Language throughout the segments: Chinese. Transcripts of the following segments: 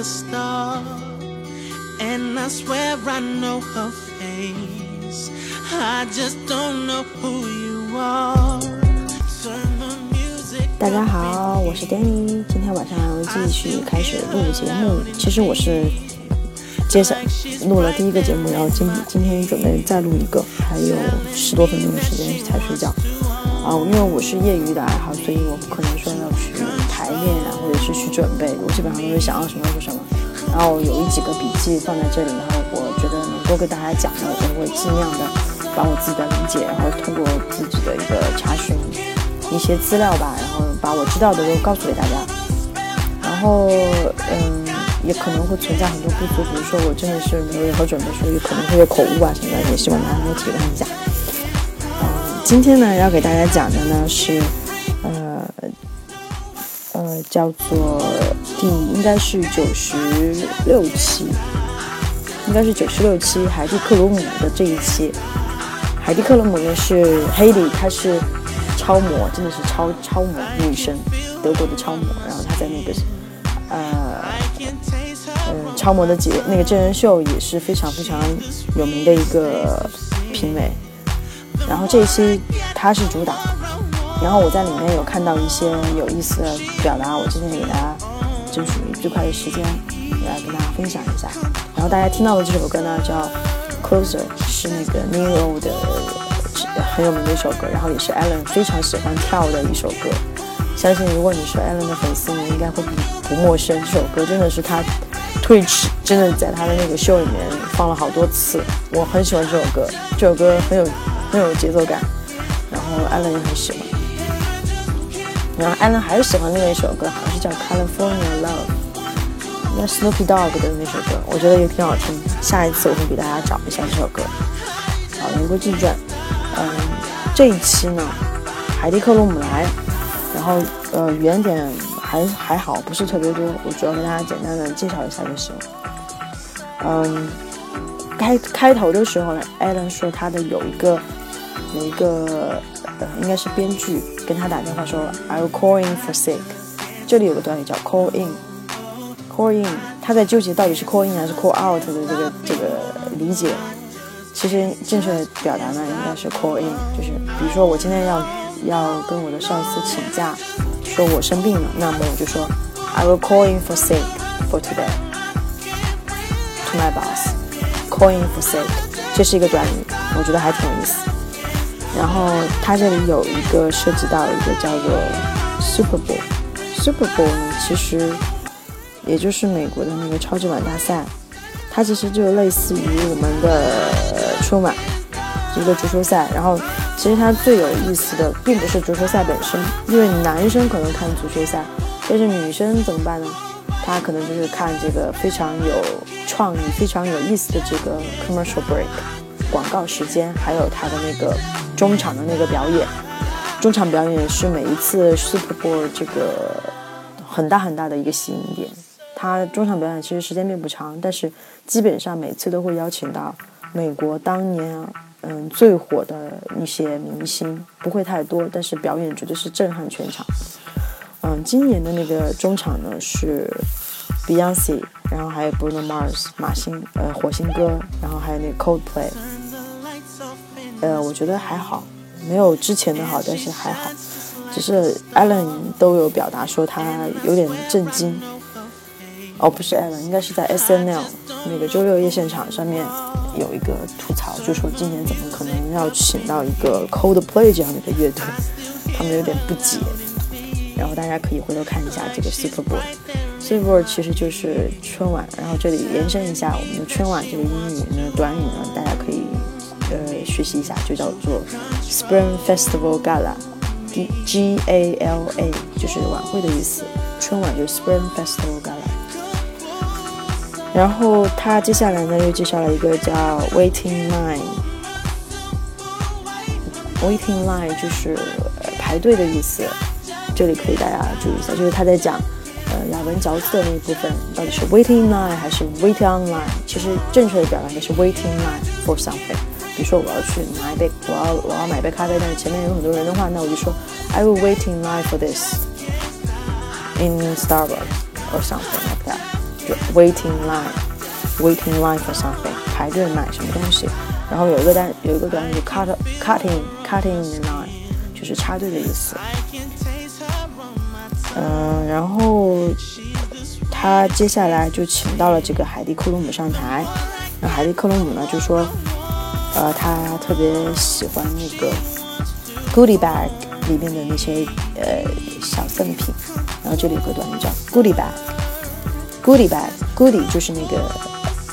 a star. And i swear i know her face. I just don't know who you are 大家好我是 danny 今天晚上继续开始录节目其实我是接下录了第一个节目然后今今天准备再录一个还有十多分钟的时间才睡觉啊因为我是业余的爱好所以我不可能说要去排练啊，或者是去准备，我基本上都是想要什么说什么。然后有一几个笔记放在这里，然后我觉得能够跟大家讲的，我会尽量的把我自己的理解，然后通过自己的一个查询一些资料吧，然后把我知道的都告诉给大家。然后嗯，也可能会存在很多不足，比如说我真的是没有任何准备，所以可能会有口误啊什么的，也希望大家能够体谅一下。嗯，今天呢要给大家讲的呢是。呃，呃叫做第应该是九十六期，应该是九十六期海蒂克鲁姆的这一期。海蒂克鲁姆呢是黑莉，她是超模，真的是超超模女神，德国的超模。然后她在那个呃嗯超模的节那个真人秀也是非常非常有名的一个评委。然后这一期她是主打。然后我在里面有看到一些有意思的表达，我今天给大家争取最快的时间来跟大家分享一下。然后大家听到的这首歌呢叫《Closer》，是那个 Neo 的很有名的一首歌，然后也是 Allen 非常喜欢跳的一首歌。相信如果你是 Allen 的粉丝，你应该会不不陌生。这首歌真的是他 Twitch 真的在他的那个秀里面放了好多次，我很喜欢这首歌。这首歌很有很有节奏感，然后 Allen 也很喜欢。然后 Allen 还是喜欢另外一首歌，好像是叫《California Love》，那 Snoopy Dog 的那首歌，我觉得也挺好听。下一次我会给大家找一下这首歌。好，言归正传，嗯，这一期呢，海蒂克鲁姆来，然后呃，原点还还好，不是特别多，我主要给大家简单的介绍一下就行。嗯，开开头的时候呢，艾伦说他的有一个有一个呃。应该是编剧跟他打电话说，I'll call in for sick。这里有个短语叫 call in call in，他在纠结到底是 call in 还是 call out 的这个这个理解。其实正确的表达呢，应该是 call in，就是比如说我今天要要跟我的上司请假，说我生病了，那么我就说 I will call in for sick for today to my boss。call in for sick，这是一个短语，我觉得还挺有意思。然后它这里有一个涉及到一个叫做 Super Bowl，Super Bowl 呢，其实也就是美国的那个超级碗大赛，它其实就类似于我们的春晚，一个足球赛。然后其实它最有意思的并不是足球赛本身，因为男生可能看足球赛，但是女生怎么办呢？她可能就是看这个非常有创意、非常有意思的这个 commercial break 广告时间，还有它的那个。中场的那个表演，中场表演是每一次 Super Bowl 这个很大很大的一个吸引点。他中场表演其实时间并不长，但是基本上每次都会邀请到美国当年嗯最火的一些明星，不会太多，但是表演绝对是震撼全场。嗯，今年的那个中场呢是 Beyonce，然后还有 Bruno Mars 马星呃火星哥，然后还有那个 Coldplay。呃，我觉得还好，没有之前的好，但是还好。只是 Allen 都有表达说他有点震惊。哦，不是 Ellen，应该是在 SNL 那个周六夜现场上面有一个吐槽，就说今年怎么可能要请到一个 Coldplay 这样的一个乐队，他们有点不解。然后大家可以回头看一下这个 Super Bowl。Super Bowl 其实就是春晚，然后这里延伸一下我们的春晚这个英语呢短语呢，大家可以。呃，学习一下，就叫做 Spring Festival Gala，G G A L A，就是晚会的意思。春晚就是 Spring Festival Gala。然后他接下来呢，又介绍了一个叫 Waiting Line，waiting line 就是排队的意思，这里可以大家注意一下，就是他在讲呃雅文嚼字的那一部分到底是 waiting line 还是 wait online，其实正确的表达应该是 waiting line for something。比如说我要去拿一杯，我要我要买杯咖啡，但是前面有很多人的话，那我就说 I will waiting line for this in Starbucks or something like that。Waiting line，waiting line for something，排队买什么东西。然后有一个单有一个短语 cut cutting cutting in line，就是插队的意思。嗯，然后他接下来就请到了这个海蒂克鲁姆上台。那海蒂克鲁姆呢就说。呃，他特别喜欢那个 goodie bag 里面的那些呃小赠品，然后这里有个短语叫 goodie Goodie bag，Goodie 就是那个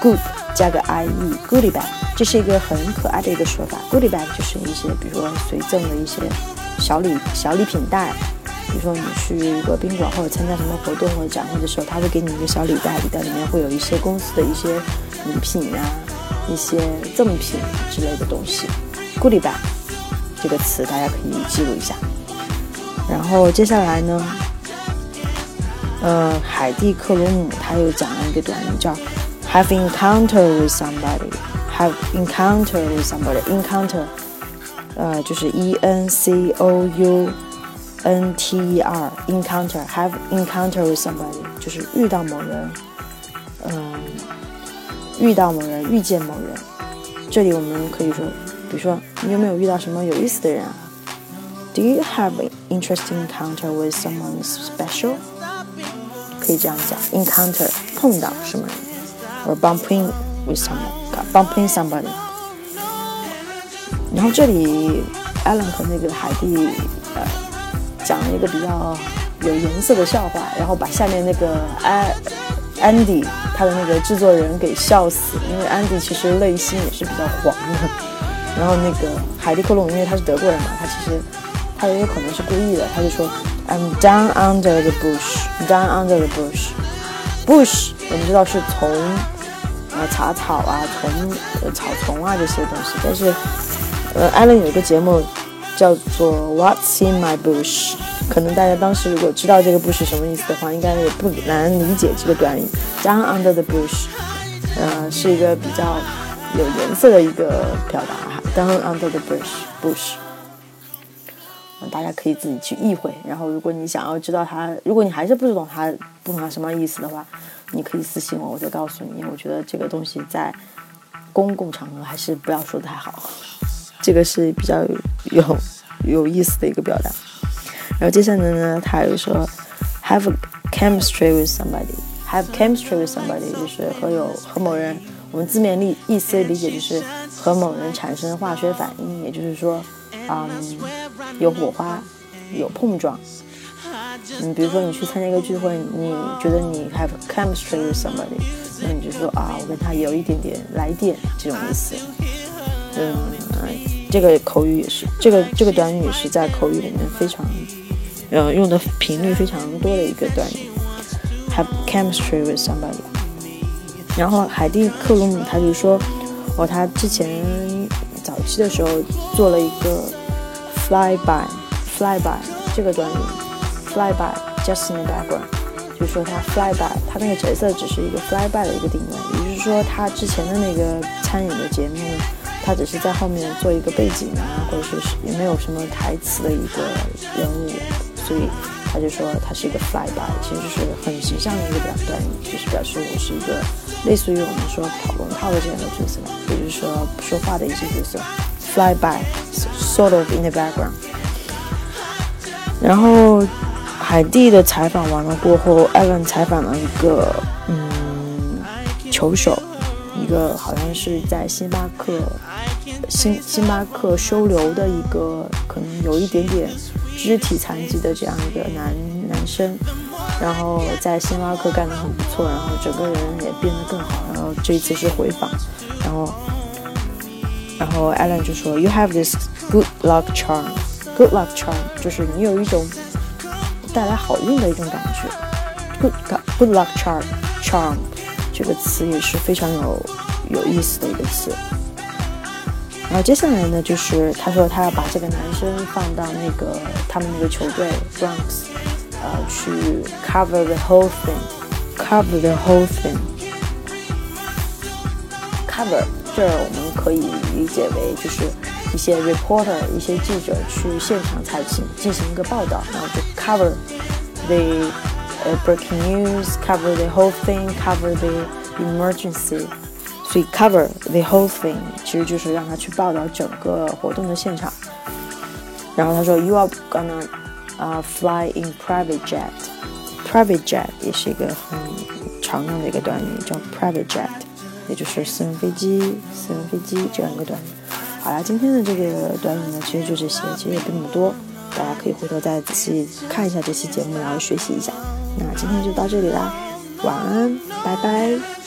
good 加个 i e，goodie bag，这是一个很可爱的一个说法，goodie bag 就是一些比如说随赠的一些小礼小礼品袋，比如说你去一个宾馆或者参加什么活动或者展会的时候，他会给你一个小礼袋，礼袋里面会有一些公司的一些礼品啊。一些赠品之类的东西，goodie bag 这个词大家可以记录一下。然后接下来呢，呃，海蒂克鲁姆他又讲了一个短语叫 have encounter with somebody，have encounter with somebody，encounter，呃，就是 e n c o u n t e r，encounter，have encounter with somebody，就是遇到某人，嗯。遇到某人，遇见某人，这里我们可以说，比如说，你有没有遇到什么有意思的人啊？Do you have an interesting encounter with someone special？可以这样讲，encounter 碰到什么人，or bumping with someone，bumping somebody。然后这里，Alan 和那个海蒂，呃，讲了一个比较有颜色的笑话，然后把下面那个安。Andy 他的那个制作人给笑死，因为 Andy 其实内心也是比较黄的。然后那个海蒂克隆，因为他是德国人嘛，他其实他也有可能是故意的，他就说 I'm down under the bush，down under the bush，bush 我们知道是从呃杂草啊，从呃草丛啊这些东西，但是呃艾伦有一个节目叫做 What's in my bush。可能大家当时如果知道这个 bush 什么意思的话，应该也不难理解这个短语 down under the bush，呃，是一个比较有颜色的一个表达哈，down under the bush，bush，大家可以自己去意会。然后，如果你想要知道它，如果你还是不懂它不懂它什么意思的话，你可以私信我，我再告诉你。因为我觉得这个东西在公共场合还是不要说的太好，这个是比较有有意思的一个表达。然后接下来呢，他又说，have chemistry with somebody，have chemistry with somebody 就是和有和某人，我们字面意意思理解就是和某人产生化学反应，也就是说，嗯，有火花，有碰撞。嗯，比如说你去参加一个聚会，你觉得你 have chemistry with somebody，那你就说啊，我跟他有一点点来电这种意思。嗯，这个口语也是，这个这个短语也是在口语里面非常。呃，用的频率非常多的一个短语，have chemistry with somebody。然后海蒂克鲁姆他就说，哦，他之前早期的时候做了一个 fly by，fly by 这个短语，fly by just in the background，就是说他 fly by，他那个角色只是一个 fly by 的一个定位，也就是说他之前的那个参演的节目，他只是在后面做一个背景啊，或者是也没有什么台词的一个人物。所以他就说他是一个 fly by，其实是很形象的一个表短语，就是表示我是一个类似于我们说跑龙套的这样的角色，也就是说不说话的一些角色，fly by，sort of in the background。然后海蒂的采访完了过后，艾伦采访了一个嗯球手，一个好像是在星巴克星星巴克收留的一个，可能有一点点。肢体残疾的这样一个男男生，然后在星巴克干得很不错，然后整个人也变得更好。然后这一次是回访，然后然后 Alan 就说：“You have this good luck charm. Good luck charm 就是你有一种带来好运的一种感觉。Good good luck charm charm 这个词也是非常有有意思的一个词。然后接下来呢，就是他说他要把这个男生放到那个他们那个球队 Bronx，呃，去 cover the whole thing，cover the whole thing，cover 这儿我们可以理解为就是一些 reporter，一些记者去现场采进进行一个报道，然后就 cover the 呃 breaking news，cover the whole thing，cover the emergency。所以 cover the whole thing 其实就是让他去报道整个活动的现场。然后他说，You are gonna 啊 fly in private jet。private jet 也是一个很常用的一个短语，叫 private jet，也就是私人飞机、私人飞机这样一个短语。好啦，今天的这个短语呢，其实就这些，其实也不那么多，大家可以回头再仔细看一下这期节目，然后学习一下。那今天就到这里啦，晚安，拜拜。